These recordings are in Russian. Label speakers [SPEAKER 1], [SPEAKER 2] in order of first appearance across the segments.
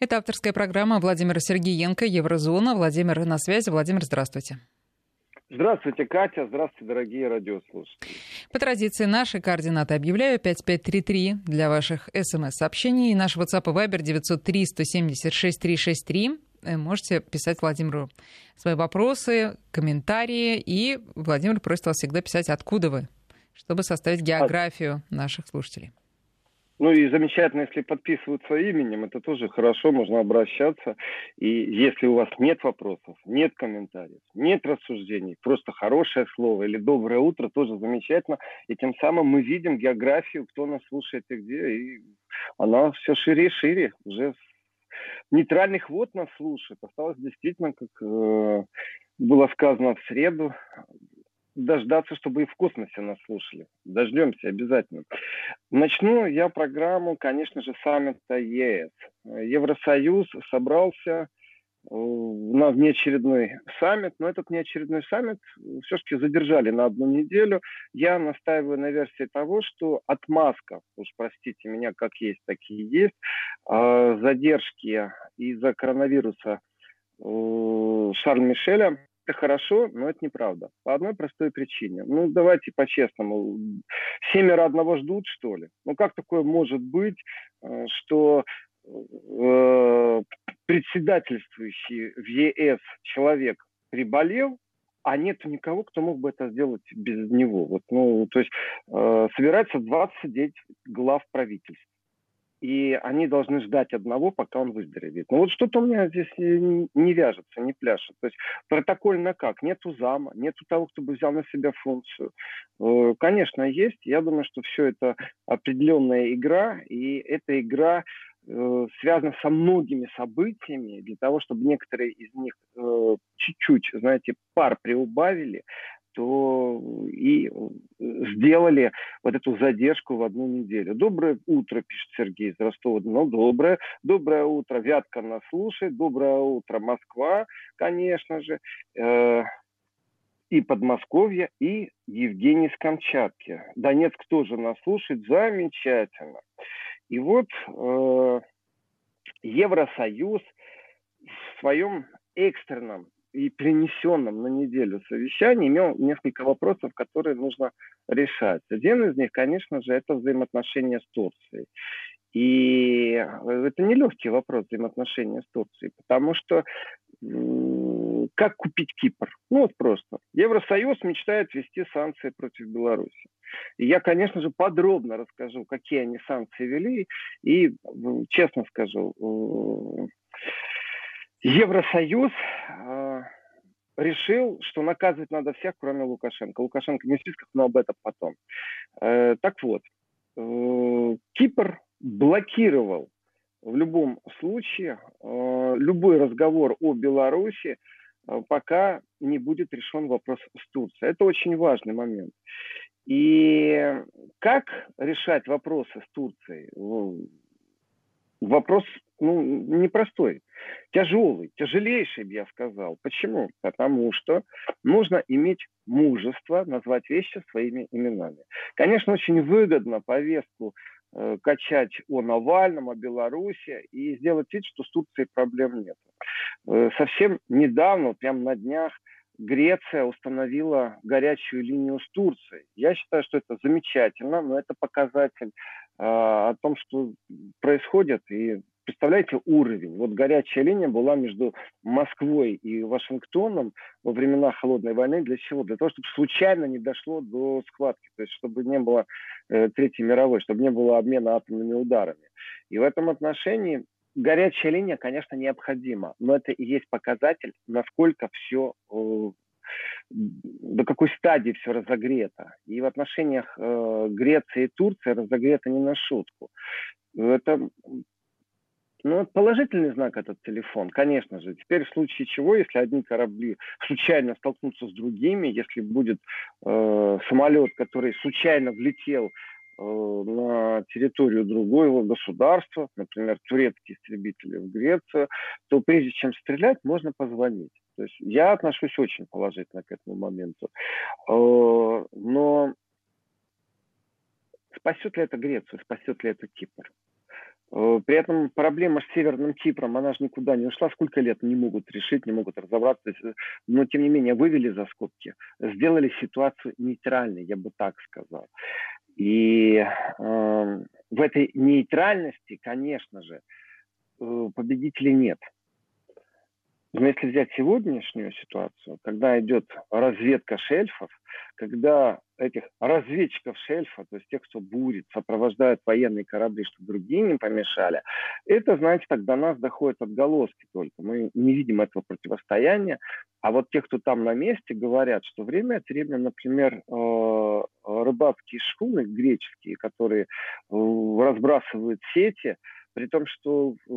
[SPEAKER 1] Это авторская программа Владимира Сергеенко, Еврозона. Владимир на связи. Владимир, здравствуйте.
[SPEAKER 2] Здравствуйте, Катя. Здравствуйте, дорогие радиослушатели.
[SPEAKER 1] По традиции наши координаты объявляю 5533 для ваших смс-сообщений. Наш WhatsApp и Viber 903 176 363. Можете писать Владимиру свои вопросы, комментарии. И Владимир просит вас всегда писать, откуда вы, чтобы составить географию наших слушателей.
[SPEAKER 2] Ну и замечательно, если подписываются именем, это тоже хорошо, можно обращаться. И если у вас нет вопросов, нет комментариев, нет рассуждений, просто хорошее слово или доброе утро, тоже замечательно. И тем самым мы видим географию, кто нас слушает и где. И она все шире и шире. Уже нейтральных вод нас слушает. Осталось действительно, как э, было сказано в среду, дождаться, чтобы и в космосе нас слушали. Дождемся обязательно. Начну я программу, конечно же, саммита ЕС. Евросоюз собрался э, на внеочередной саммит, но этот внеочередной саммит все-таки задержали на одну неделю. Я настаиваю на версии того, что отмазка, уж простите меня, как есть, такие есть, э, задержки из-за коронавируса э, Шарль Мишеля это хорошо, но это неправда. По одной простой причине. Ну, давайте по-честному. Семеро одного ждут, что ли? Ну, как такое может быть, э, что э, председательствующий в ЕС человек приболел, а нет никого, кто мог бы это сделать без него. Вот, ну, то есть э, собирается 29 глав правительств и они должны ждать одного, пока он выздоровеет. Но вот что-то у меня здесь не вяжется, не пляшет. То есть протокольно как? Нету зама, нету того, кто бы взял на себя функцию. Э, конечно, есть. Я думаю, что все это определенная игра, и эта игра э, связана со многими событиями, для того, чтобы некоторые из них э, чуть-чуть, знаете, пар приубавили, то и сделали вот эту задержку в одну неделю. Доброе утро, пишет Сергей из Ростова. Ну, доброе. Доброе утро. Вятка нас слушает. Доброе утро, Москва, конечно же. Э, и Подмосковье, и Евгений с Камчатки. Донецк тоже нас слушает. Замечательно. И вот э, Евросоюз в своем экстренном и перенесенном на неделю совещании имел несколько вопросов, которые нужно решать. Один из них, конечно же, это взаимоотношения с Турцией. И это нелегкий вопрос взаимоотношения с Турцией, потому что как купить Кипр? Ну вот просто. Евросоюз мечтает ввести санкции против Беларуси. И я, конечно же, подробно расскажу, какие они санкции вели. И честно скажу, Евросоюз э, решил, что наказывать надо всех, кроме Лукашенко. Лукашенко не в списках, но об этом потом. Э, так вот, э, Кипр блокировал в любом случае э, любой разговор о Беларуси, э, пока не будет решен вопрос с Турцией. Это очень важный момент. И как решать вопросы с Турцией? Вопрос ну, непростой, тяжелый, тяжелейший, я сказал. Почему? Потому что нужно иметь мужество назвать вещи своими именами. Конечно, очень выгодно повестку э, качать о Навальном, о Беларуси и сделать вид, что с Турцией проблем нет. Э, совсем недавно, прямо на днях, Греция установила горячую линию с Турцией. Я считаю, что это замечательно, но это показатель э, о том, что происходит, и представляете уровень? Вот горячая линия была между Москвой и Вашингтоном во времена Холодной войны. Для чего? Для того, чтобы случайно не дошло до схватки, то есть чтобы не было э, Третьей мировой, чтобы не было обмена атомными ударами. И в этом отношении горячая линия, конечно, необходима, но это и есть показатель, насколько все э, до какой стадии все разогрето. И в отношениях э, Греции и Турции разогрето не на шутку. Это ну, положительный знак этот телефон, конечно же. Теперь в случае чего, если одни корабли случайно столкнутся с другими, если будет э, самолет, который случайно влетел э, на территорию другого государства, например, турецкие истребители в Грецию, то прежде чем стрелять, можно позвонить. То есть я отношусь очень положительно к этому моменту. Э, но спасет ли это Грецию, спасет ли это Кипр? Э, при этом проблема с Северным Кипром, она же никуда не ушла, сколько лет не могут решить, не могут разобраться, э, но тем не менее вывели за скобки, сделали ситуацию нейтральной, я бы так сказал. И э, в этой нейтральности, конечно же, э, победителей нет. Но если взять сегодняшнюю ситуацию, когда идет разведка шельфов, когда этих разведчиков шельфа, то есть тех, кто бурит, сопровождают военные корабли, чтобы другие не помешали, это, знаете, так до нас доходит отголоски только. Мы не видим этого противостояния. А вот те, кто там на месте, говорят, что время от времени, например, э, рыбацкие шхуны греческие, которые э, разбрасывают сети, при том, что э,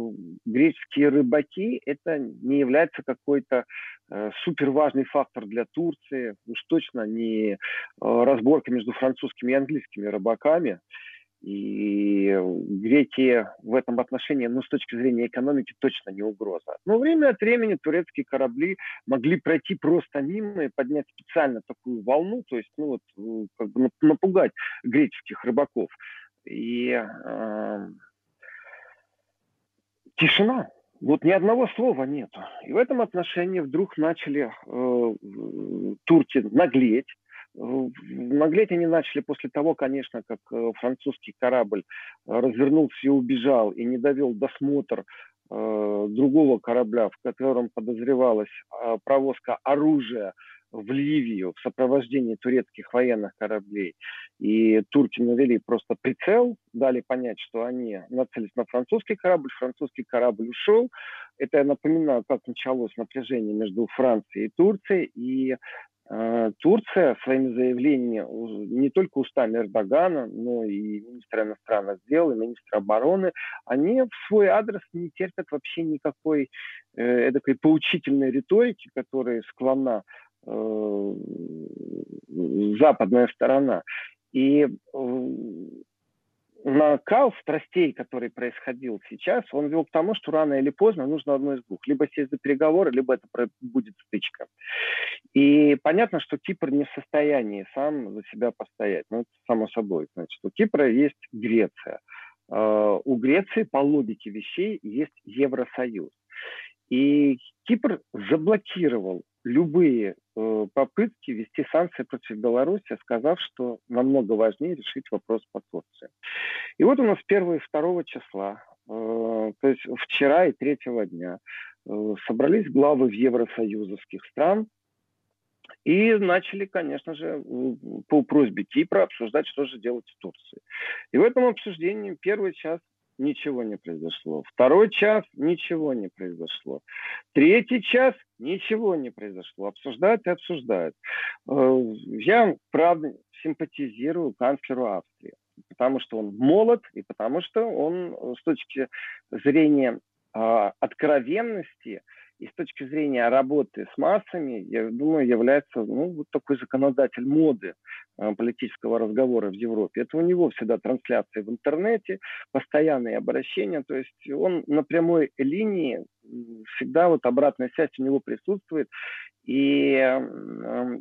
[SPEAKER 2] греческие рыбаки это не является какой-то э, супер важный фактор для Турции, уж точно не э, разборка между французскими и английскими рыбаками. И греки в этом отношении, ну, с точки зрения экономики, точно не угроза. Но время от времени турецкие корабли могли пройти просто мимо и поднять специально такую волну, то есть, ну, вот, как бы напугать греческих рыбаков. И э, тишина. Вот ни одного слова нету. И в этом отношении вдруг начали э, турки наглеть. Э, наглеть они начали после того, конечно, как э, французский корабль развернулся и убежал, и не довел досмотр э, другого корабля, в котором подозревалась э, провозка оружия в Ливию в сопровождении турецких военных кораблей. И турки навели просто прицел, дали понять, что они нацелились на французский корабль, французский корабль ушел. Это я напоминаю, как началось напряжение между Францией и Турцией. И э, Турция своими заявлениями не только устами Эрдогана, но и министра иностранных дел, и министра обороны, они в свой адрес не терпят вообще никакой э, эдакой поучительной риторики, которая склонна Э, западная сторона. И э, накал страстей, который происходил сейчас, он вел к тому, что рано или поздно нужно одно из двух. Либо сесть за переговоры, либо это будет стычка. И понятно, что Кипр не в состоянии сам за себя постоять. Ну, это само собой. Значит, у Кипра есть Греция. Э, у Греции, по логике вещей, есть Евросоюз. И Кипр заблокировал любые э, попытки ввести санкции против Беларуси, сказав, что намного важнее решить вопрос по Турции. И вот у нас 1 и 2 числа, э, то есть вчера и 3 дня, э, собрались главы в евросоюзовских стран и начали, конечно же, по просьбе Кипра обсуждать, что же делать в Турции. И в этом обсуждении первый час ничего не произошло. Второй час ничего не произошло. Третий час ничего не произошло. Обсуждают и обсуждают. Э, я, правда, симпатизирую канцлеру Австрии, потому что он молод и потому что он э, с точки зрения а, откровенности и с точки зрения работы с массами, я думаю, является ну, вот такой законодатель моды э, политического разговора в Европе. Это у него всегда трансляции в интернете, постоянные обращения, то есть он на прямой линии всегда вот обратная связь у него присутствует, и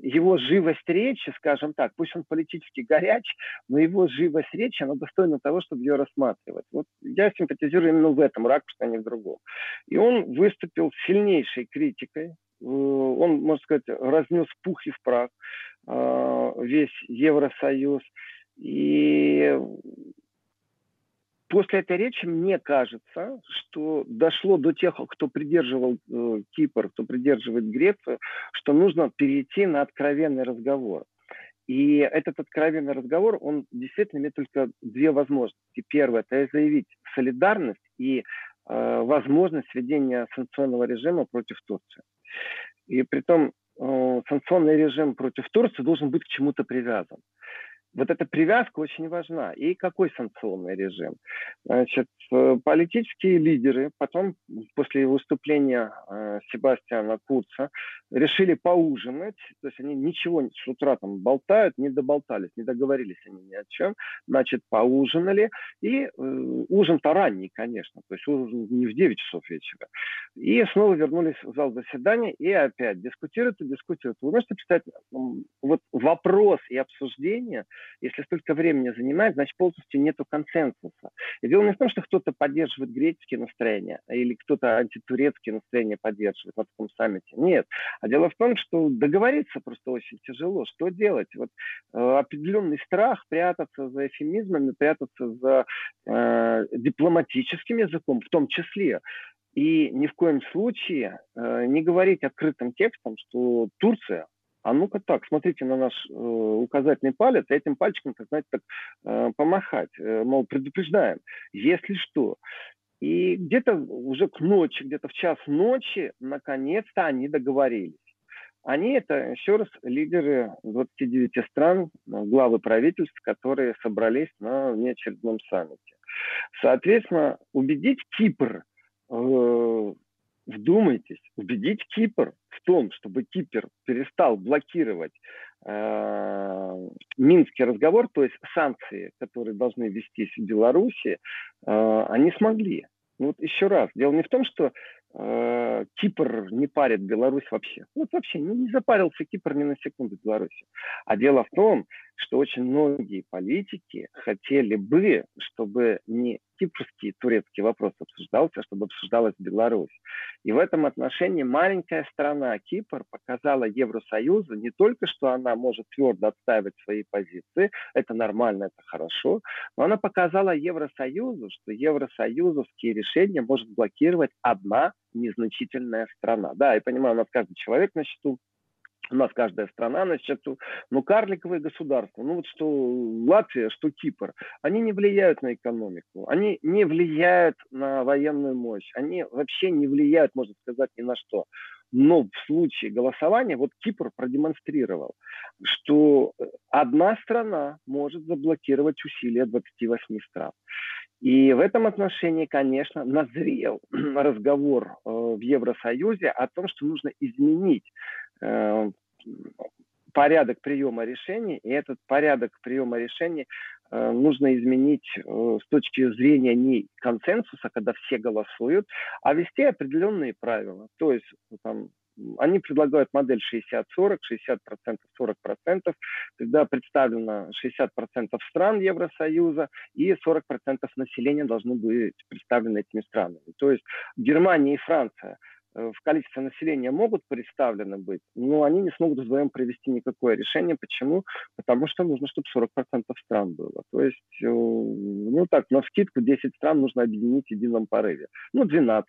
[SPEAKER 2] его живость речи, скажем так, пусть он политически горяч, но его живость речи, она достойна того, чтобы ее рассматривать. Вот я симпатизирую именно в этом ракурсе, а не в другом. И он выступил сильнейшей критикой, э, он, можно сказать, разнес пух и в прах э, весь Евросоюз. И после этой речи мне кажется, что дошло до тех, кто придерживал э, Кипр, кто придерживает Грецию, что нужно перейти на откровенный разговор. И этот откровенный разговор, он действительно имеет только две возможности. Первое – это заявить солидарность и э, возможность введения санкционного режима против Турции. И при том э, санкционный режим против Турции должен быть к чему-то привязан вот эта привязка очень важна. И какой санкционный режим? Значит, э, политические лидеры потом, после выступления э, Себастьяна Курца, решили поужинать. То есть они ничего с утра там болтают, не доболтались, не договорились они ни о чем. Значит, поужинали. И э, ужин-то ранний, конечно. То есть ужин не в 9 часов вечера. И снова вернулись в зал заседания и опять дискутируют и дискутируют. Вы можете представить, вот вопрос и обсуждение – Если столько времени занимает, значит полностью нету консенсуса. И дело не в том, что кто-то поддерживает греческие настроения или кто-то антитурецкие настроения поддерживает на таком саммите. Нет. А дело в том, что договориться просто очень тяжело. Что делать? Вот э, определенный страх прятаться за эфемизмами, прятаться за э, дипломатическим языком в том числе. И ни в коем случае э, не говорить открытым текстом, что Турция а ну-ка так, смотрите на наш э, указательный палец, и этим пальчиком, так знаете, так э, помахать, э, мол, предупреждаем, если что. И где-то уже к ночи, где-то в час ночи, наконец-то они договорились. Они это, еще раз, лидеры 29 стран, главы правительств, которые собрались на неочередном саммите. Соответственно, убедить Кипр э, вдумайтесь, убедить Кипр в том, чтобы Кипр перестал блокировать э, Минский разговор, то есть санкции, которые должны вестись в Беларуси, э, они смогли. Ну, вот еще раз, дело не в том, что э, Кипр не парит Беларусь вообще. Вот вообще не, не запарился Кипр ни на секунду Беларуси. А дело в том, что очень многие политики хотели бы, чтобы не кипрский турецкий вопрос обсуждался, чтобы обсуждалась Беларусь. И в этом отношении маленькая страна Кипр показала Евросоюзу не только, что она может твердо отстаивать свои позиции, это нормально, это хорошо, но она показала Евросоюзу, что евросоюзовские решения может блокировать одна незначительная страна. Да, я понимаю, у нас каждый человек на счету, у нас каждая страна на счету, но карликовые государства, ну вот что Латвия, что Кипр, они не влияют на экономику, они не влияют на военную мощь, они вообще не влияют, можно сказать, ни на что. Но в случае голосования, вот Кипр продемонстрировал, что одна страна может заблокировать усилия 28 стран. И в этом отношении, конечно, назрел разговор э, в Евросоюзе о том, что нужно изменить э, порядок приема решений, и этот порядок приема решений э, нужно изменить э, с точки зрения не консенсуса, когда все голосуют, а вести определенные правила. То есть там, они предлагают модель 60-40, 60%, 40%, когда представлено 60% стран Евросоюза и 40% населения должны быть представлены этими странами. То есть Германия и Франция – Э, в количестве населения могут представлены быть, но они не смогут вдвоем провести никакое решение. Почему? Потому что нужно, чтобы 40% стран было. То есть, э, ну так, на скидку 10 стран нужно объединить в едином порыве. Ну, 12.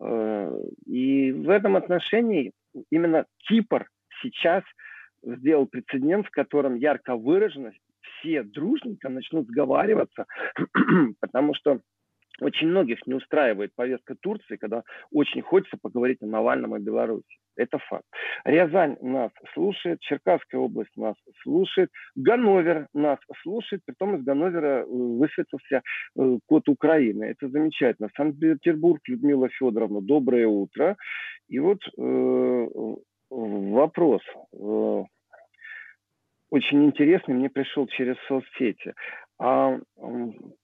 [SPEAKER 2] Э, и в этом отношении именно Кипр сейчас сделал прецедент, в котором ярко выражено все дружненько начнут сговариваться, потому что очень многих не устраивает повестка Турции, когда очень хочется поговорить о Навальном и Беларуси. Это факт. Рязань нас слушает, Черкасская область нас слушает, Ганновер нас слушает, притом из Ганновера э, высветился э, код Украины. Это замечательно. Санкт-Петербург, Людмила Федоровна, доброе утро. И вот э, вопрос э, очень интересный, мне пришел через соцсети. А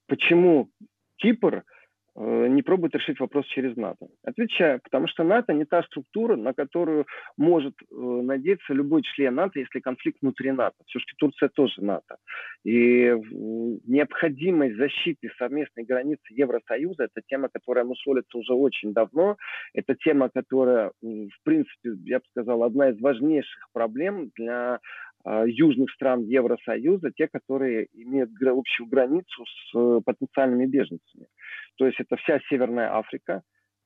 [SPEAKER 2] почему Кипр э, не пробует решить вопрос через НАТО? Отвечаю, потому что НАТО не та структура, на которую может э, надеяться любой член НАТО, если конфликт внутри НАТО. Все-таки Турция тоже НАТО. И необходимость защиты совместной границы Евросоюза – это тема, которая мусолится уже очень давно. Это тема, которая, в принципе, я бы сказал, одна из важнейших проблем для южных стран Евросоюза, те, которые имеют общую границу с э, потенциальными беженцами. То есть это вся Северная Африка,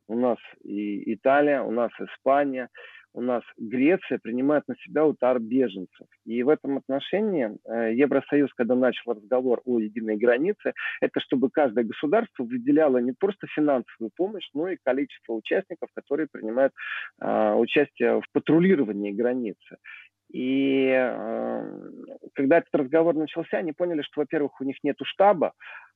[SPEAKER 2] у нас и Италия, у нас Испания, у нас Греция принимает на себя удар беженцев. И в этом отношении э, Евросоюз, когда начал разговор о единой границе, это чтобы каждое государство выделяло не просто финансовую помощь, но и количество участников, которые принимают э, участие в патрулировании границы. И э, когда этот разговор начался, они поняли, что, во-первых, у них нет штаба,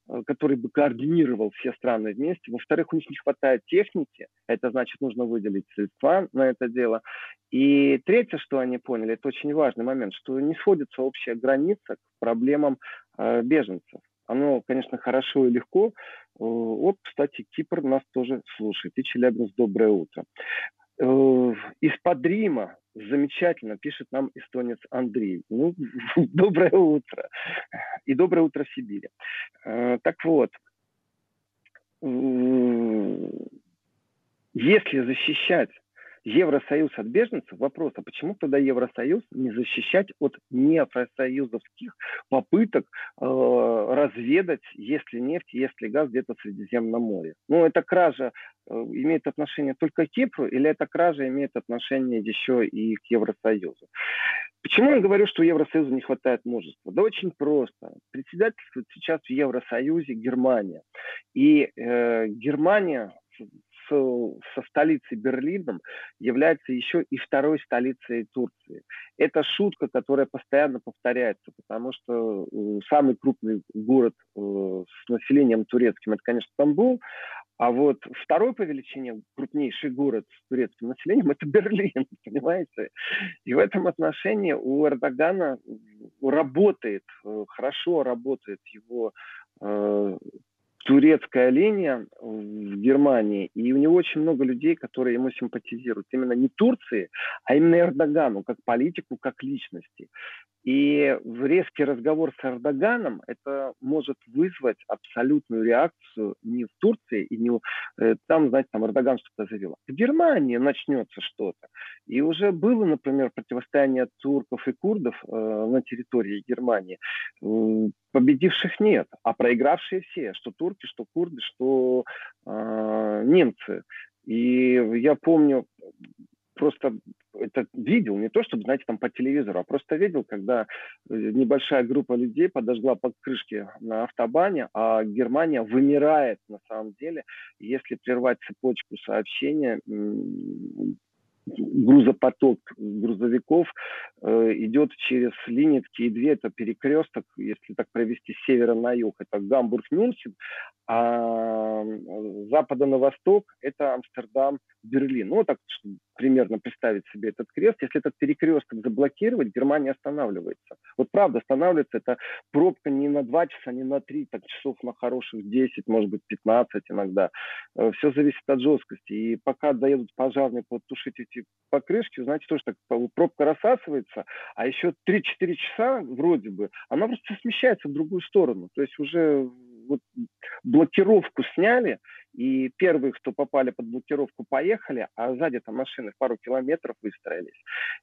[SPEAKER 2] э, который бы координировал все страны вместе. Во-вторых, у них не хватает техники. Это значит, нужно выделить средства на это дело. И третье, что они поняли, это очень важный момент, что не сходится общая граница к проблемам э, беженцев. Оно, конечно, хорошо и легко. Вот, кстати, Кипр нас тоже слушает. И Челябинск, доброе утро. Из-под Рима замечательно пишет нам эстонец Андрей. Ну, доброе утро. И доброе утро в Сибири. Так вот, если защищать Евросоюз от беженцев, вопрос, а почему тогда Евросоюз не защищать от неевросоюзовских попыток э, разведать, ли нефть, есть ли газ где-то в Средиземном море? Ну, эта кража э, имеет отношение только к Кипру или эта кража имеет отношение еще и к Евросоюзу? Почему я говорю, что Евросоюзу не хватает мужества? Да очень просто. Председательствует сейчас в Евросоюзе Германия. И э, Германия со столицей Берлином является еще и второй столицей Турции. Это шутка, которая постоянно повторяется, потому что э, самый крупный город э, с населением турецким это, конечно, Стамбул, а вот второй по величине крупнейший город с турецким населением это Берлин, понимаете? И в этом отношении у Эрдогана работает, э, хорошо работает его турецкая линия в Германии, и у него очень много людей, которые ему симпатизируют. Именно не Турции, а именно Эрдогану, как политику, как личности. И резкий разговор с Эрдоганом это может вызвать абсолютную реакцию не в Турции и не э, там, знаете, там Эрдоган что-то заявил. В Германии начнется что-то. И уже было, например, противостояние турков и курдов э, на территории Германии. Э, победивших нет, а проигравшие все, что турки, что курды, что э, немцы. И я помню, просто это видел, не то чтобы, знаете, там по телевизору, а просто видел, когда э, небольшая группа людей подожгла под крышки на автобане, а Германия вымирает на самом деле. Если прервать цепочку сообщения, грузопоток грузовиков э, идет через Линецки и две, это перекресток, если так провести с севера на юг, это Гамбург-Мюнхен, а с запада на восток это Амстердам, Берлин. Ну, так чтобы примерно представить себе этот крест. Если этот перекресток заблокировать, Германия останавливается. Вот правда, останавливается это пробка не на 2 часа, не на 3, так часов на хороших 10, может быть 15 иногда. Э, Все зависит от жесткости. И пока доедут пожарные потушить эти покрышки, знаете, тоже так пробка рассасывается, а еще 3-4 часа вроде бы, она просто смещается в другую сторону. То есть уже вот блокировку сняли, и первые, кто попали под блокировку, поехали, а сзади там машины пару километров выстроились.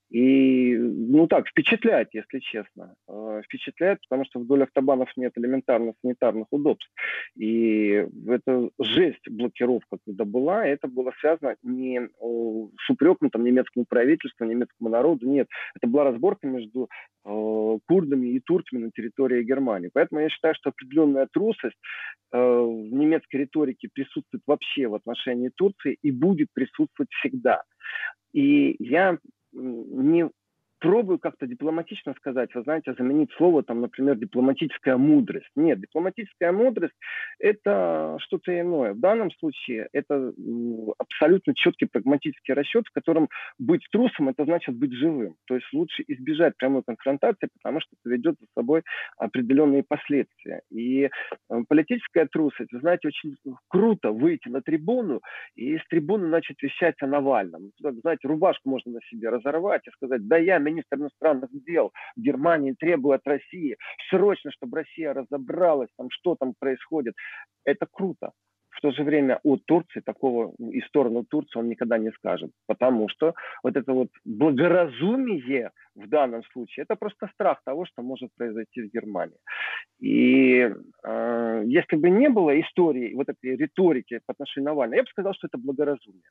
[SPEAKER 2] И, ну так, впечатляет, если честно. Э, впечатляет, потому что вдоль автобанов нет элементарных санитарных удобств. И это жесть блокировка, когда была, это было связано не с упреком там, немецкому правительству, немецкому народу, нет. Это была разборка между э, курдами и турками на территории Германии. Поэтому я считаю, что определенная трусость э, в немецкой риторике присутствует присутствует вообще в отношении Турции и будет присутствовать всегда. И я не пробую как-то дипломатично сказать, вы знаете, заменить слово, там, например, дипломатическая мудрость. Нет, дипломатическая мудрость – это что-то иное. В данном случае это абсолютно четкий прагматический расчет, в котором быть трусом – это значит быть живым. То есть лучше избежать прямой конфронтации, потому что это ведет за собой определенные последствия. И э, политическая трусость, вы знаете, очень круто выйти на трибуну и с трибуны начать вещать о Навальном. Знаете, рубашку можно на себе разорвать и сказать, да я министр иностранных дел Германии требует от России срочно, чтобы Россия разобралась, там, что там происходит. Это круто. В то же время о Турции такого и сторону Турции он никогда не скажет, потому что вот это вот благоразумие в данном случае, это просто страх того, что может произойти в Германии. И э, если бы не было истории, вот этой риторики по отношению к Навальному, я бы сказал, что это благоразумие.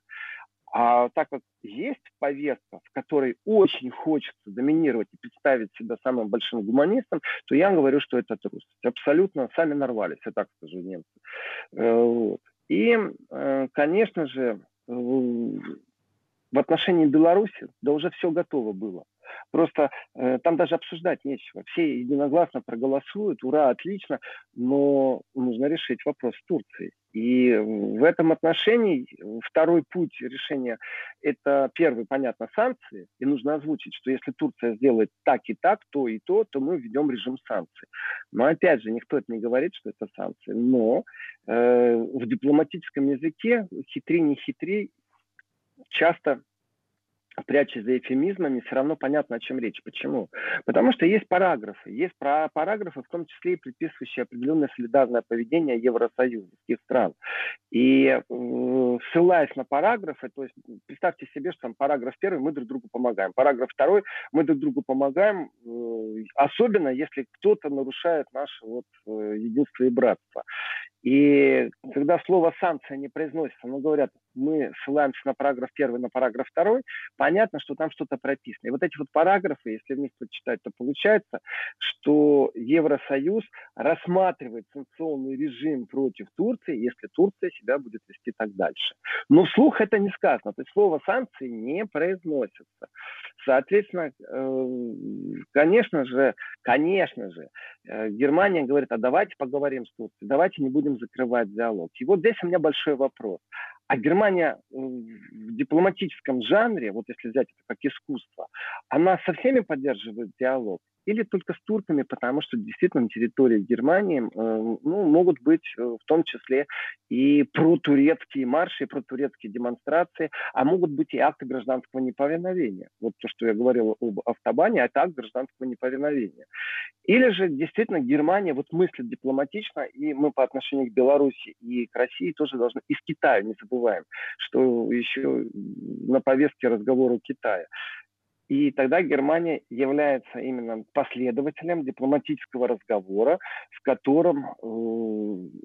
[SPEAKER 2] А так как есть повестка, в которой очень хочется доминировать и представить себя самым большим гуманистом, то я говорю, что это трусость. Абсолютно сами нарвались, я так скажу, немцы. Э, вот. И, э, конечно же, в отношении Беларуси, да уже все готово было. Просто э, там даже обсуждать нечего. Все единогласно проголосуют, ура, отлично, но нужно решить вопрос с Турцией. И в этом отношении второй путь решения – это первый, понятно, санкции. И нужно озвучить, что если Турция сделает так и так, то и то, то мы введем режим санкций. Но опять же, никто это не говорит, что это санкции. Но э, в дипломатическом языке хитри не хитри часто прячась за эфемизмами, все равно понятно, о чем речь. Почему? Потому что есть параграфы. Есть про параграфы, в том числе и предписывающие определенное солидарное поведение евросоюзских стран. И ссылаясь на параграфы, то есть представьте себе, что там параграф первый, мы друг другу помогаем. Параграф второй, мы друг другу помогаем, э, особенно если кто-то нарушает наше вот, э, единство и братство. И когда слово санкция не произносится, но говорят, мы ссылаемся на параграф первый, на параграф второй, понятно, что там что-то прописано. И вот эти вот параграфы, если вместе прочитать, то получается, что Евросоюз рассматривает санкционный режим против Турции, если Турция себя будет вести так дальше. Но вслух это не сказано. То есть слово санкции не произносится. Соответственно, э, конечно же, конечно же, э, Германия говорит, а давайте поговорим с Турцией, давайте не будем закрывать диалог. И вот здесь у меня большой вопрос. А Германия в дипломатическом жанре, вот если взять это как искусство, она со всеми поддерживает диалог или только с турками, потому что действительно на территории Германии э, ну, могут быть э, в том числе и протурецкие марши, и протурецкие демонстрации, а могут быть и акты гражданского неповиновения. Вот то, что я говорил об автобане, это акт гражданского неповиновения. Или же действительно Германия вот мыслит дипломатично, и мы по отношению к Беларуси и к России тоже должны, и с Китаем не забываем, что еще на повестке разговора Китая. И тогда Германия является именно последователем дипломатического разговора, в котором э,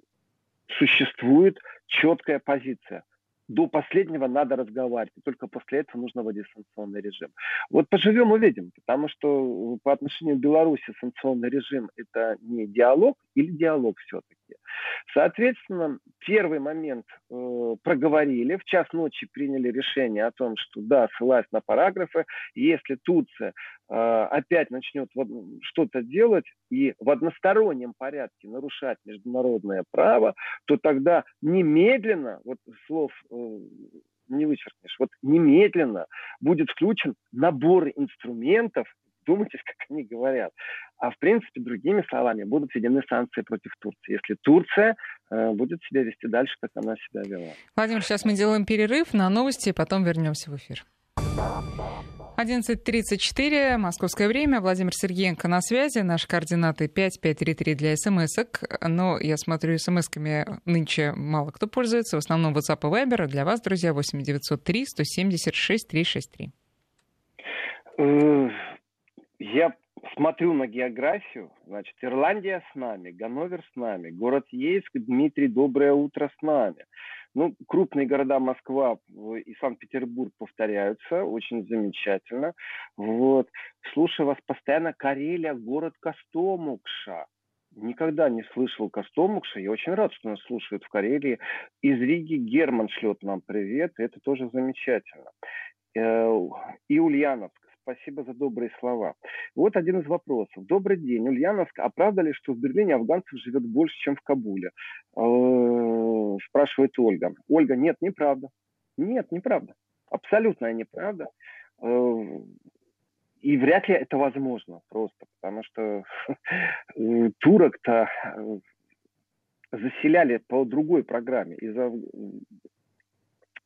[SPEAKER 2] существует четкая позиция – до последнего надо разговаривать, и только после этого нужно вводить санкционный режим. Вот поживем увидим, потому что по отношению к Беларуси санкционный режим – это не диалог или диалог все-таки. Соответственно, первый момент э, проговорили, в час ночи приняли решение о том, что да, ссылаясь на параграфы, если Турция э, опять начнет что-то делать и в одностороннем порядке нарушать международное право, то тогда немедленно, вот слов э, не вычеркнешь, вот немедленно будет включен набор инструментов вдумайтесь, как они говорят. А в принципе, другими словами, будут введены санкции против Турции, если Турция э, будет себя вести дальше, как она себя вела.
[SPEAKER 1] Владимир, сейчас мы делаем перерыв на новости, и потом вернемся в эфир. 11.34, московское время. Владимир Сергеенко на связи. Наши координаты 5533 для смс-ок. Но я смотрю, смс-ками нынче мало кто пользуется. В основном WhatsApp и Viber. Для вас, друзья, 8903 176 363.
[SPEAKER 2] Я смотрю на географию, значит, Ирландия с нами, Ганновер с нами, город Ейск, Дмитрий, доброе утро с нами. Ну, крупные города Москва и Санкт-Петербург повторяются, очень замечательно. Вот. Слушаю вас постоянно, Карелия, город Костомукша. Никогда не слышал Костомукша. Я очень рад, что нас слушают в Карелии. Из Риги Герман шлет нам привет. Это тоже замечательно. Э, и Ульяновск. Спасибо за добрые слова. Вот один из вопросов. Добрый день, Ульяновск. А правда ли, что в Берлине афганцев живет больше, чем в Кабуле? Э, спрашивает Ольга. Ольга, нет, неправда. Нет, неправда. Абсолютная неправда. Э, и вряд ли это возможно просто, потому что э, турок-то заселяли по другой программе. Из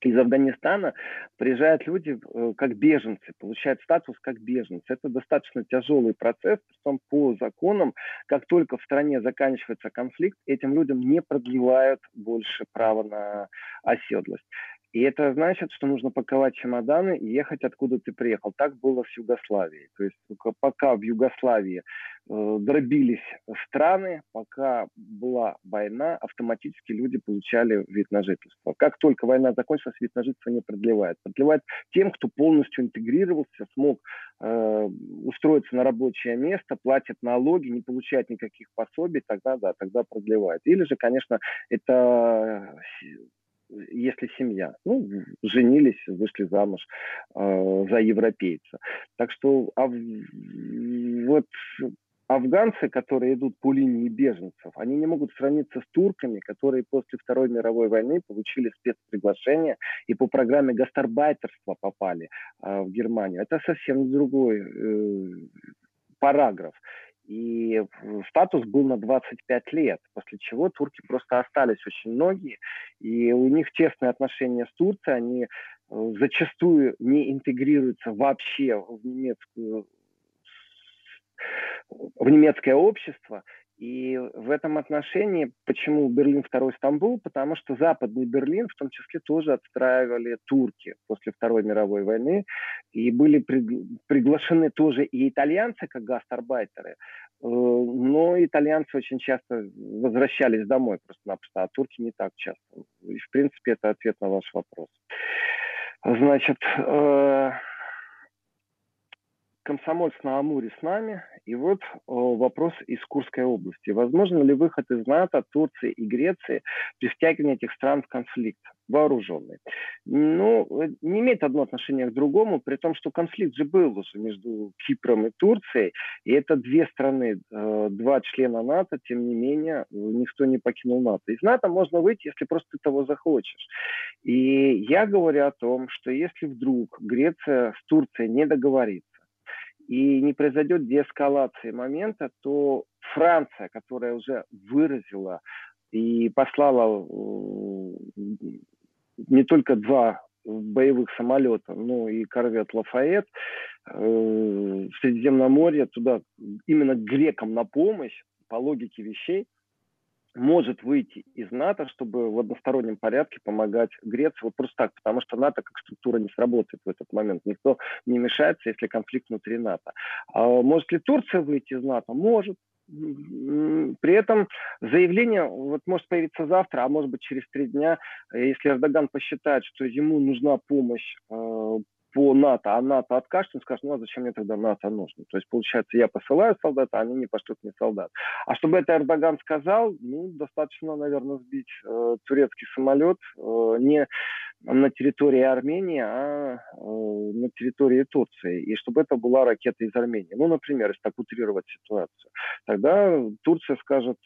[SPEAKER 2] из Афганистана приезжают люди э, как беженцы, получают статус как беженцы. Это достаточно тяжелый процесс, причем по законам, как только в стране заканчивается конфликт, этим людям не продлевают больше права на оседлость. И это значит, что нужно паковать чемоданы и ехать откуда ты приехал. Так было в Югославии. То есть пока в Югославии э, дробились страны, пока была война, автоматически люди получали вид на жительство. Как только война закончилась, вид на жительство не продлевает. Продлевает тем, кто полностью интегрировался, смог э, устроиться на рабочее место, платит налоги, не получает никаких пособий, тогда да, тогда продлевает. Или же, конечно, это если семья. Ну, женились, вышли замуж э, за европейца. Так что а, вот афганцы, которые идут по линии беженцев, они не могут сравниться с турками, которые после Второй мировой войны получили спецприглашение и по программе гастарбайтерства попали э, в Германию. Это совсем другой э, параграф. И статус был на 25 лет, после чего турки просто остались очень многие, и у них тесные отношения с Турцией, они э, зачастую не интегрируются вообще в немецкую в немецкое общество, и в этом отношении, почему Берлин второй Стамбул? Потому что Западный Берлин в том числе тоже отстраивали турки после Второй мировой войны. И были приглашены тоже и итальянцы, как гастарбайтеры. Э, но итальянцы очень часто возвращались домой просто-напросто, а турки не так часто. И, в принципе, это ответ на ваш вопрос. Значит, э, Комсомольск на Амуре с нами. И вот о, вопрос из Курской области. Возможно ли выход из НАТО, Турции и Греции при стягивании этих стран в конфликт вооруженный? Ну, не имеет одно отношение к другому, при том, что конфликт же был уже между Кипром и Турцией, и это две страны, э, два члена НАТО, тем не менее, никто не покинул НАТО. Из НАТО можно выйти, если просто ты того захочешь. И я говорю о том, что если вдруг Греция с Турцией не договорится, и не произойдет деэскалации момента, то Франция, которая уже выразила и послала не только два боевых самолета, но и корвет Лафайет э, в Средиземном море туда именно грекам на помощь по логике вещей – может выйти из НАТО, чтобы в одностороннем порядке помогать Греции. Вот просто так, потому что НАТО как структура не сработает в этот момент. Никто не мешается, если конфликт внутри НАТО. А может ли Турция выйти из НАТО? Может. При этом заявление вот может появиться завтра, а может быть через три дня, если Эрдоган посчитает, что ему нужна помощь э, по НАТО, а НАТО откажет, он скажет, ну а зачем мне тогда НАТО нужно? То есть, получается, я посылаю солдата, а они не пошлют мне солдат. А чтобы это Эрдоган сказал, ну, достаточно, наверное, сбить э, турецкий самолет э, не на территории Армении, а э, на территории Турции. И чтобы это была ракета из Армении. Ну, например, если так утрировать ситуацию. Тогда Турция скажет,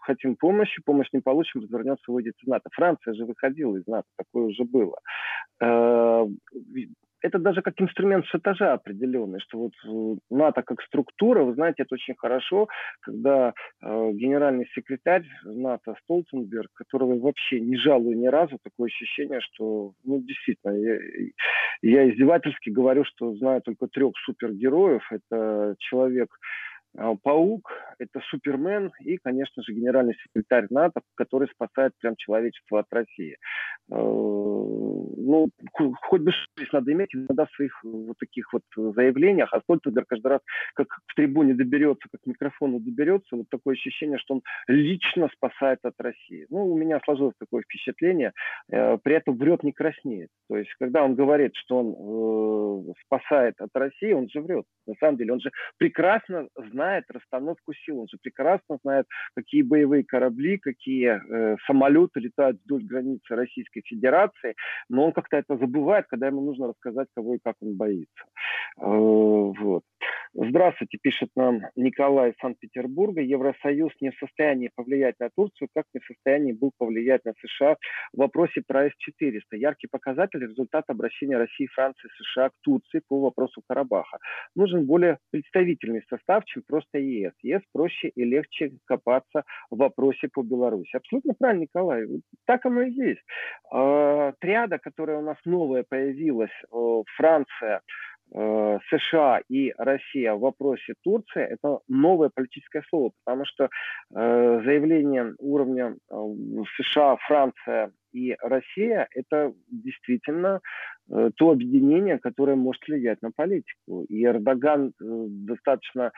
[SPEAKER 2] хотим помощи, помощь не получим, развернется, выйдет из НАТО. Франция же выходила из НАТО, такое уже было. Э, это даже как инструмент шантажа определенный, что вот э, НАТО как структура, вы знаете, это очень хорошо, когда э, генеральный секретарь НАТО Столтенберг, которого вообще не жалую ни разу, такое ощущение, что, ну, действительно, я, я издевательски говорю, что знаю только трех супергероев. Это человек Паук, это Супермен и, конечно же, генеральный секретарь НАТО, который спасает прям человечество от России. Э, ну, хоть бы здесь надо иметь иногда в своих вот таких вот заявлениях, а Стольтенберг каждый раз как в трибуне доберется, как к микрофону доберется, вот такое ощущение, что он лично спасает от России. Ну, у меня сложилось такое впечатление, э, при этом врет не краснеет. То есть, когда он говорит, что он э, спасает от России, он же врет. На самом деле, он же прекрасно знает расстановку сил, он же прекрасно знает, какие боевые корабли, какие э, самолеты летают вдоль границы Российской Федерации, но он как-то это забывает, когда ему нужно рассказать, кого и как он боится. Э, вот. Здравствуйте, пишет нам Николай из Санкт-Петербурга. Евросоюз не в состоянии повлиять на Турцию, как не в состоянии был повлиять на США в вопросе про С-400. Яркий показатель – результат обращения России, Франции, США к Турции по вопросу Карабаха. Нужен более представительный состав, чем просто ЕС. ЕС проще и легче копаться в вопросе по Беларуси. Абсолютно правильно, Николай. Так оно и есть. А, триада, которая у нас новая появилась, Франция, Э, США и Россия в вопросе Турции – это новое политическое слово, потому что э, заявление уровня э, США, Франция и Россия – это действительно э, то объединение, которое может влиять на политику. И Эрдоган э, достаточно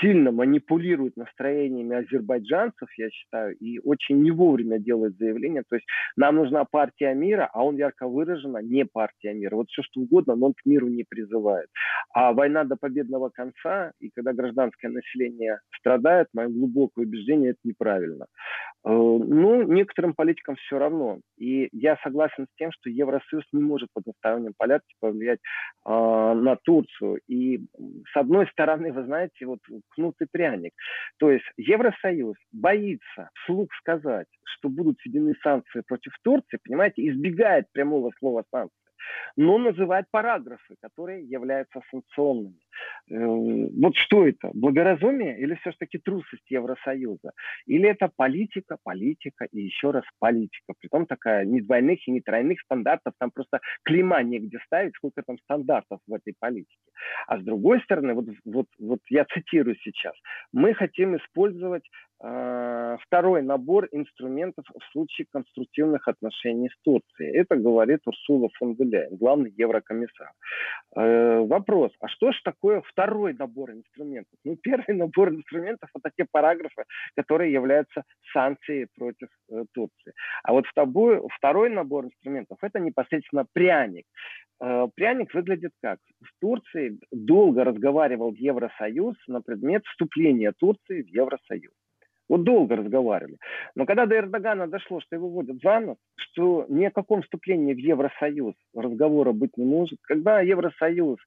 [SPEAKER 2] сильно манипулирует настроениями азербайджанцев, я считаю, и очень не вовремя делает заявление. То есть нам нужна партия мира, а он ярко выраженно не партия мира. Вот все что угодно, но он к миру не призывает. А война до победного конца, и когда гражданское население страдает, мое глубокое убеждение, это неправильно. Э, ну, некоторым политикам все равно. И я согласен с тем, что Евросоюз не может в одностороннем порядке повлиять э, на Турцию. И с одной стороны, вы знаете, вот кнут и пряник. То есть Евросоюз боится вслух сказать, что будут введены санкции против Турции, понимаете, избегает прямого слова санкции но называет параграфы, которые являются санкционными. Э, вот что это? Благоразумие или все-таки трусость Евросоюза? Или это политика, политика и еще раз политика? Притом такая не двойных и не тройных стандартов, там просто клима негде ставить, сколько там стандартов в этой политике. А с другой стороны, вот, вот, вот я цитирую сейчас, мы хотим использовать э, второй набор инструментов в случае конструктивных отношений с Турцией. Это говорит Урсула фон де главный еврокомиссар. Э, вопрос, а что же такое второй набор инструментов? Ну, первый набор инструментов – это те параграфы, которые являются санкцией против э, Турции. А вот второй, второй набор инструментов – это непосредственно пряник. Э, пряник выглядит как? В Турции долго разговаривал Евросоюз на предмет вступления Турции в Евросоюз. Вот долго разговаривали. Но когда до Эрдогана дошло, что его вводят за нос, что ни о каком вступлении в Евросоюз разговора быть не может, когда Евросоюз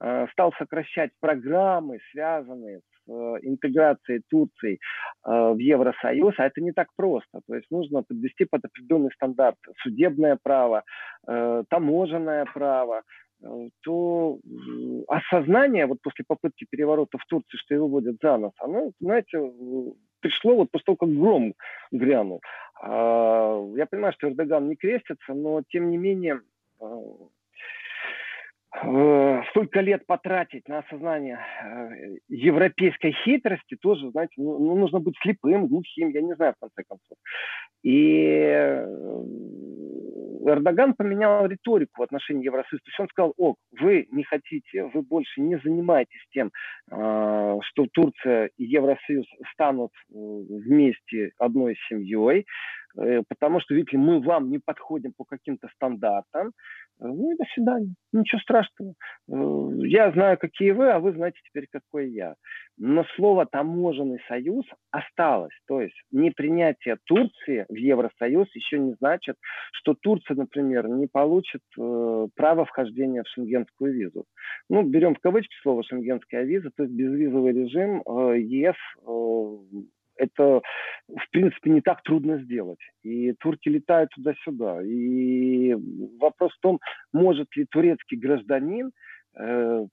[SPEAKER 2] э, стал сокращать программы, связанные с э, интеграцией Турции э, в Евросоюз, а это не так просто. То есть нужно подвести под определенный стандарт судебное право, э, таможенное право, э, то осознание вот после попытки переворота в Турции, что его вводят за нос, оно, знаете, пришло вот после того, как гром грянул. А, я понимаю, что Эрдоган не крестится, но тем не менее а, а, столько лет потратить на осознание европейской хитрости тоже, знаете, ну, ну, нужно быть слепым, глухим, я не знаю, в конце концов. И Эрдоган поменял риторику в отношении Евросоюза. То есть он сказал, ок, вы не хотите, вы больше не занимаетесь тем, а, что Турция и Евросоюз станут э, вместе одной семьей, э, потому что, видите, мы вам не подходим по каким-то стандартам. Ну и до свидания. Ничего страшного. Э, я знаю, какие вы, а вы знаете теперь, какой я. Но слово «таможенный союз» осталось. То есть непринятие Турции в Евросоюз еще не значит, что Турция, например, не получит э, право вхождения в шенгенскую визу. Ну, берем в кавычки слово «шенгенская виза», то есть безвизовый режим э, ЕС э, это, в принципе, не так трудно сделать. И турки летают туда-сюда. И вопрос в том, может ли турецкий гражданин э,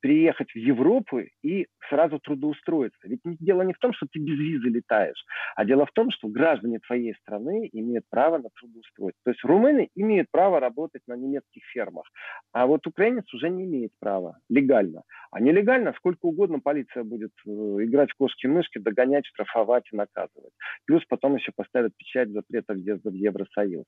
[SPEAKER 2] приехать в Европу и сразу трудоустроиться. Ведь дело не в том, что ты без визы летаешь, а дело в том, что граждане твоей страны имеют право на трудоустройство. То есть румыны имеют право работать на немецких фермах, а вот украинец уже не имеет права легально. А нелегально сколько угодно полиция будет э, играть в кошки-мышки, догонять, штрафовать и наказывать. Плюс потом еще поставят печать запрета въезда в Евросоюз.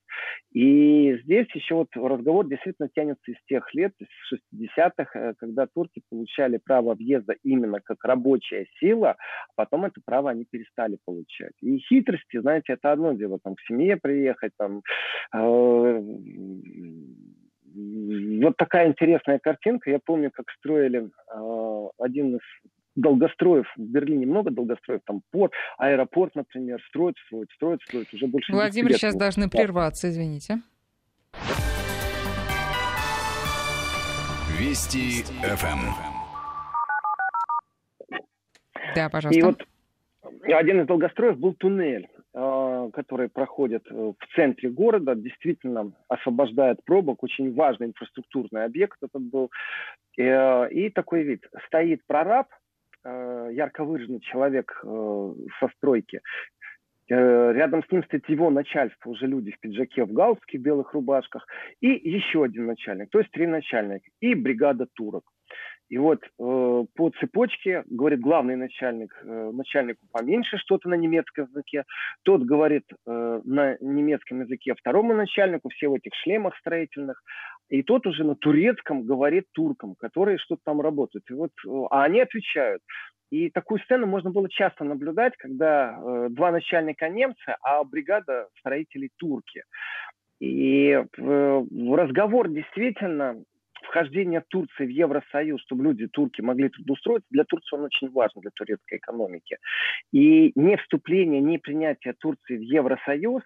[SPEAKER 2] И здесь еще вот разговор действительно тянется из тех лет, из 60-х, э, когда турки турки получали право въезда именно как рабочая сила, а потом это право они перестали получать. И хитрости, знаете, это одно дело, там, к семье приехать, там, э, вот такая интересная картинка. Я помню, как строили э, один из долгостроев в Берлине много долгостроев, там порт, аэропорт, например, строят, строят, строят, строят уже больше
[SPEAKER 1] Владимир, сейчас должны прерваться, извините.
[SPEAKER 3] Вести ФМ.
[SPEAKER 1] Да, пожалуйста.
[SPEAKER 2] И вот один из долгостроев был туннель а, который проходит э, в центре города, действительно освобождает пробок, очень важный инфраструктурный объект этот был. Э, и такой вид. Стоит прораб, э, ярко выраженный человек со стройки, Рядом с ним стоит его начальство, уже люди в пиджаке, в галстуке, в белых рубашках. И еще один начальник, то есть три начальника. И бригада турок. И вот э, по цепочке, говорит главный начальник, э, начальнику поменьше что-то на немецком языке, тот говорит э, на немецком языке второму начальнику, все в этих шлемах строительных, и тот уже на турецком говорит туркам, которые что-то там работают. И вот, э, а они отвечают. И такую сцену можно было часто наблюдать, когда э, два начальника немцы, а бригада строителей турки. И э, разговор действительно вхождение Турции в Евросоюз, чтобы люди, турки, могли трудоустроиться, для Турции он очень важен, для турецкой экономики. И не вступление, не принятие Турции в Евросоюз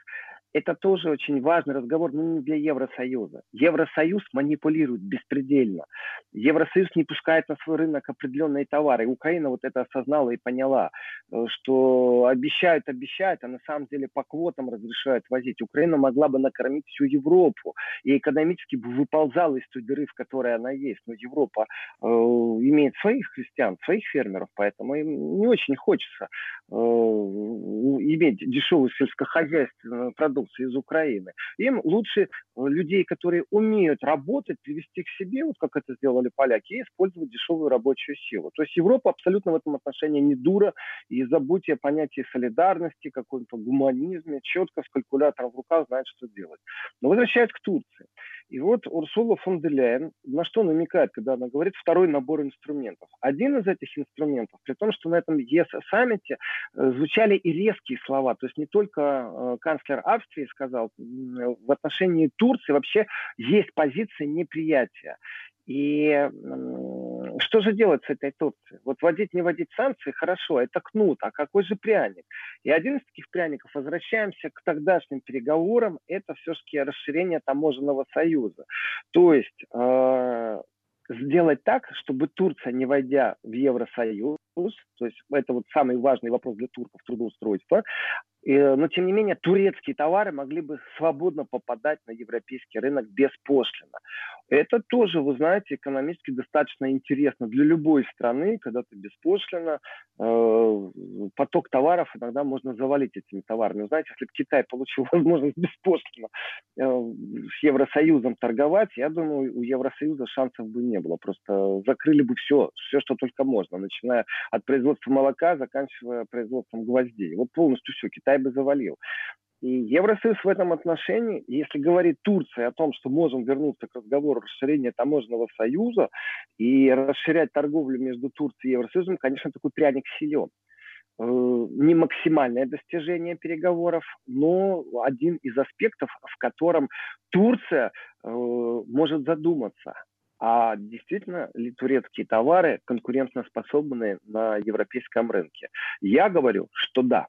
[SPEAKER 2] это тоже очень важный разговор, но не для Евросоюза. Евросоюз манипулирует беспредельно. Евросоюз не пускает на свой рынок определенные товары. Украина вот это осознала и поняла, э, что обещают, обещают, а на самом деле по квотам разрешают возить. Украина могла бы накормить всю Европу и экономически бы выползала из той дыры, в которой она есть. Но Европа э, имеет своих христиан, своих фермеров, поэтому им не очень хочется э, иметь дешевую сельскохозяйственную продукцию из Украины. Им лучше э, людей, которые умеют работать, привести к себе, вот как это сделали поляки, и использовать дешевую рабочую силу. То есть Европа абсолютно в этом отношении не дура, и забудьте о понятии солидарности, каком-то гуманизме, четко с калькулятором в руках знает, что делать. Но возвращаясь к Турции. И вот Урсула фон де Ляйен на что намекает, когда она говорит второй набор инструментов. Один из этих инструментов, при том, что на этом ЕС-саммите э, звучали и резкие слова, то есть не только э, канцлер Австрии сказал, в отношении Турции вообще есть позиция неприятия. И что же делать с этой Турцией? Вот вводить, не вводить санкции, хорошо, это кнут, а какой же пряник? И один из таких пряников, возвращаемся к тогдашним переговорам, это все-таки расширение таможенного союза. То есть э, сделать так, чтобы Турция, не войдя в Евросоюз, то есть это вот самый важный вопрос для турков трудоустройства, но тем не менее турецкие товары могли бы свободно попадать на европейский рынок беспошлино. Это тоже, вы знаете, экономически достаточно интересно для любой страны, когда ты беспошлино, э, поток товаров иногда можно завалить этими товарами. Вы знаете, если бы Китай получил возможность беспошлино э, с Евросоюзом торговать, я думаю, у Евросоюза шансов бы не было. Просто закрыли бы все, все, что только можно, начиная от производства молока, заканчивая производством гвоздей. Вот полностью все, Китай бы завалил. И Евросоюз в этом отношении, если говорит Турция о том, что можем вернуться к разговору расширения таможенного союза и расширять торговлю между Турцией и Евросоюзом, конечно, такой пряник силен э, не максимальное достижение переговоров, но один из аспектов, в котором Турция э, может задуматься, а действительно ли турецкие товары конкурентоспособны на европейском рынке? Я говорю, что да.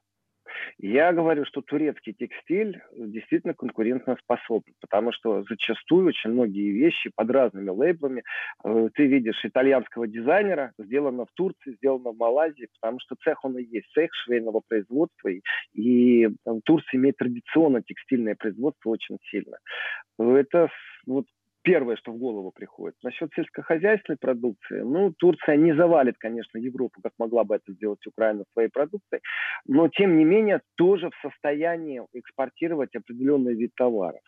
[SPEAKER 2] Я говорю, что турецкий текстиль действительно конкурентно способен, потому что зачастую очень многие вещи под разными лейблами э, ты видишь итальянского дизайнера, сделано в Турции, сделано в Малайзии, потому что цех он и есть, цех швейного производства, и, и там, Турция имеет традиционно текстильное производство очень сильно. Это вот первое, что в голову приходит. Насчет сельскохозяйственной продукции, ну, Турция не завалит, конечно, Европу, как могла бы это сделать Украина своей продукцией, но, тем не менее, тоже в состоянии экспортировать определенный вид товаров.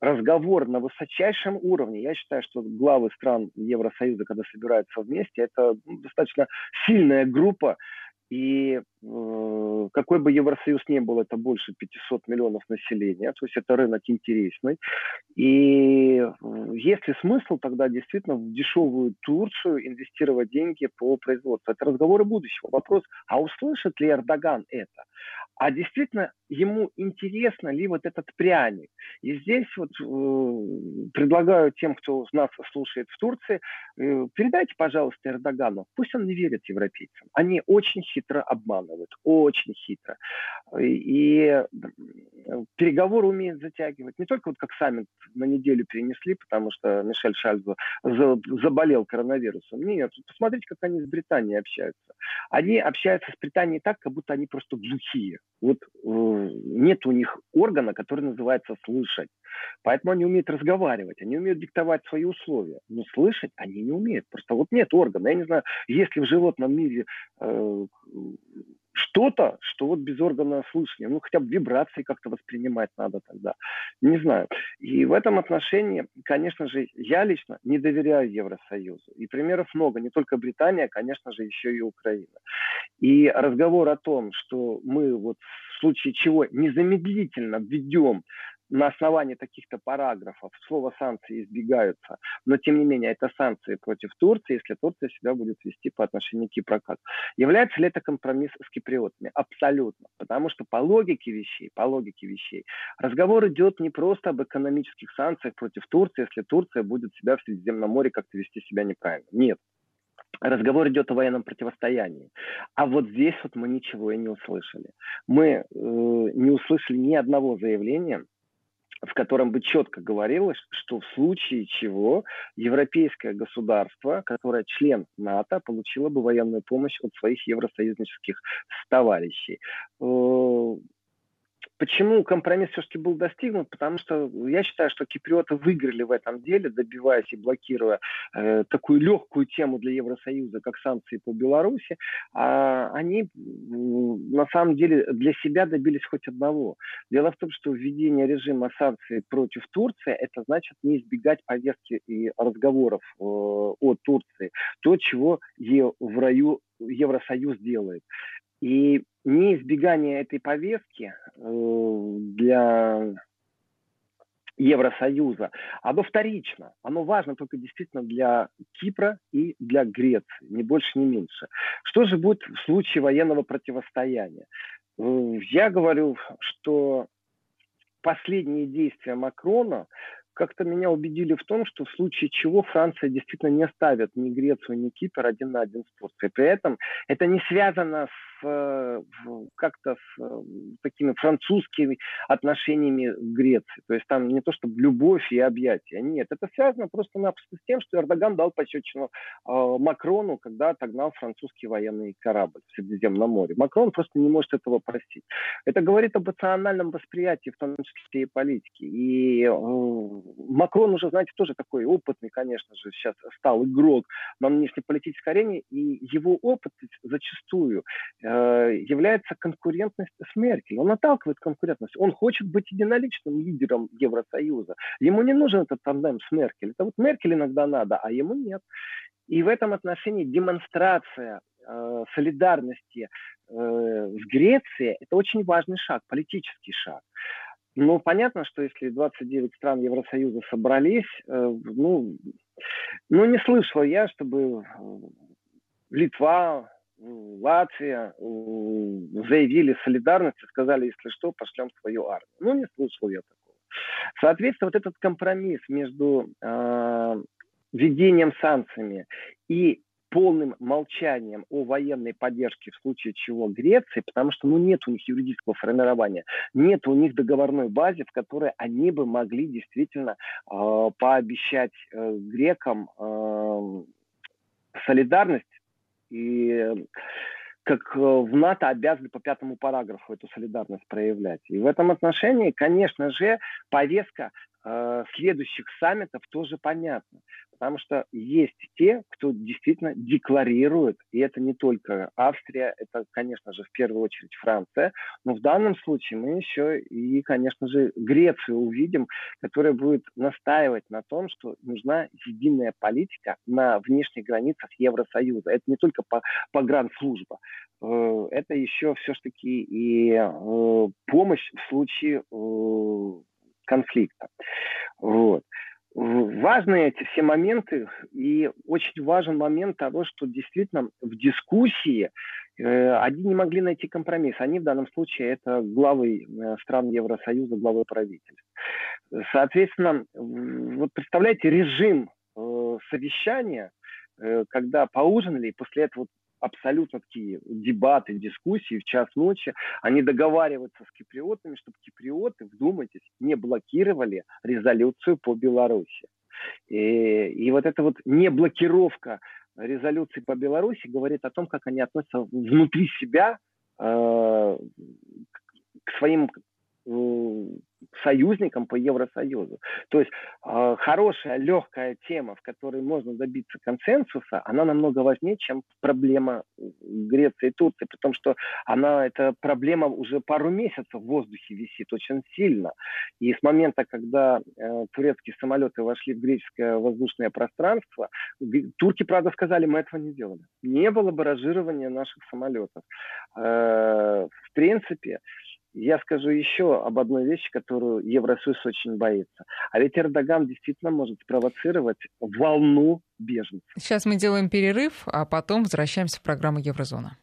[SPEAKER 2] Разговор на высочайшем уровне, я считаю, что главы стран Евросоюза, когда собираются вместе, это ну, достаточно сильная группа, и какой бы Евросоюз ни был, это больше 500 миллионов населения, то есть это рынок интересный. И э, есть ли смысл тогда действительно в дешевую Турцию инвестировать деньги по производству? Это разговоры будущего. Вопрос, а услышит ли Эрдоган это? а действительно ему интересно ли вот этот пряник. И здесь вот э, предлагаю тем, кто нас слушает в Турции, э, передайте, пожалуйста, Эрдогану, пусть он не верит европейцам. Они очень хитро обманывают, очень хитро. И переговоры умеют затягивать. Не только вот как саммит на неделю перенесли, потому что Мишель Шальзо заболел коронавирусом. Нет, посмотрите, как они с Британией общаются. Они общаются с Британией так, как будто они просто глухие. Вот э, нет у них органа, который называется слышать. Поэтому они умеют разговаривать, они умеют диктовать свои условия. Но слышать они не умеют. Просто вот нет органа. Я не знаю, если в животном мире э, что-то, что вот без органа слышания, ну хотя бы вибрации как-то воспринимать надо тогда, не знаю. И в этом отношении, конечно же, я лично не доверяю Евросоюзу. И примеров много, не только Британия, а, конечно же, еще и Украина. И разговор о том, что мы вот в случае чего незамедлительно введем на основании таких-то параграфов слово санкции избегаются, но тем не менее это санкции против Турции, если Турция себя будет вести по отношению к Кипру как. Является ли это компромисс с киприотами? Абсолютно. Потому что по логике вещей, по логике вещей, разговор идет не просто об экономических санкциях против Турции, если Турция будет себя в Средиземном море как-то вести себя неправильно. Нет. Разговор идет о военном противостоянии. А вот здесь вот мы ничего и не услышали. Мы э, не услышали ни одного заявления в котором бы четко говорилось, что в случае чего европейское государство, которое член НАТО, получило бы военную помощь от своих евросоюзнических товарищей. Почему компромисс все-таки был достигнут? Потому что я считаю, что киприоты выиграли в этом деле, добиваясь и блокируя э, такую легкую тему для Евросоюза, как санкции по Беларуси. А они на самом деле для себя добились хоть одного. Дело в том, что введение режима санкций против Турции, это значит не избегать повестки и разговоров э, о Турции. То, чего в раю Евросоюз делает. И неизбегание этой повестки э, для Евросоюза, оно вторично. Оно важно только действительно для Кипра и для Греции, ни больше, ни меньше. Что же будет в случае военного противостояния? Э, я говорю, что последние действия Макрона как-то меня убедили в том, что в случае чего Франция действительно не ставит ни Грецию, ни Кипр один на один с Турцией. При этом это не связано с Э, как-то с э, такими французскими отношениями к Греции. То есть там не то чтобы любовь и объятия. Нет, это связано просто-напросто с тем, что Эрдоган дал пощечину э, Макрону, когда отогнал французский военный корабль в Средиземном море. Макрон просто не может этого простить. Это говорит об эмоциональном восприятии, в том числе и политики. И э, Макрон уже, знаете, тоже такой опытный, конечно же, сейчас стал игрок на внешней политической арене, и его опыт зачастую является конкурентность с Меркель. Он отталкивает конкурентность. Он хочет быть единоличным лидером Евросоюза. Ему не нужен этот тандем с Меркель. Это вот Меркель иногда надо, а ему нет. И в этом отношении демонстрация э, солидарности э, с Грецией – это очень важный шаг, политический шаг. Ну, понятно, что если 29 стран Евросоюза собрались, э, ну, ну, не слышал я, чтобы э, Литва, Латвия заявили солидарность и сказали, если что, пошлем свою армию. Ну, не слышал я такого. Соответственно, вот этот компромисс между э, введением санкциями и полным молчанием о военной поддержке в случае чего Греции, потому что ну, нет у них юридического формирования, нет у них договорной базы, в которой они бы могли действительно э, пообещать э, грекам э, солидарность и как э, в НАТО обязаны по пятому параграфу эту солидарность проявлять. И в этом отношении, конечно же, повестка э, следующих саммитов тоже понятна. Потому что есть те, кто действительно декларирует, и это не только Австрия, это, конечно же, в первую очередь Франция, но в данном случае мы еще и, конечно же, Грецию увидим, которая будет настаивать на том, что нужна единая политика на внешних границах Евросоюза. Это не только по, погранслужба, э, это еще все-таки и э, помощь в случае э, конфликта. Вот важны эти все моменты, и очень важен момент того, что действительно в дискуссии э, они не могли найти компромисс. Они в данном случае это главы э, стран Евросоюза, главы правительств. Соответственно, вот представляете, режим э, совещания, когда поужинали, и после этого абсолютно такие дебаты, дискуссии в час ночи. Они договариваются с киприотами, чтобы киприоты, вдумайтесь, не блокировали резолюцию по Беларуси. И, и вот эта вот не блокировка резолюции по Беларуси говорит о том, как они относятся внутри себя э, к своим союзникам по Евросоюзу. То есть э, хорошая, легкая тема, в которой можно добиться консенсуса, она намного важнее, чем проблема Греции и Турции, потому что она, эта проблема уже пару месяцев в воздухе висит очень сильно. И с момента, когда э, турецкие самолеты вошли в греческое воздушное пространство, турки, правда, сказали, мы этого не делали. Не было баражирования наших самолетов. Э, в принципе, я скажу еще об одной вещи, которую Евросоюз очень боится. А ведь Эрдоган действительно может спровоцировать волну беженцев.
[SPEAKER 1] Сейчас мы делаем перерыв, а потом возвращаемся в программу Еврозона.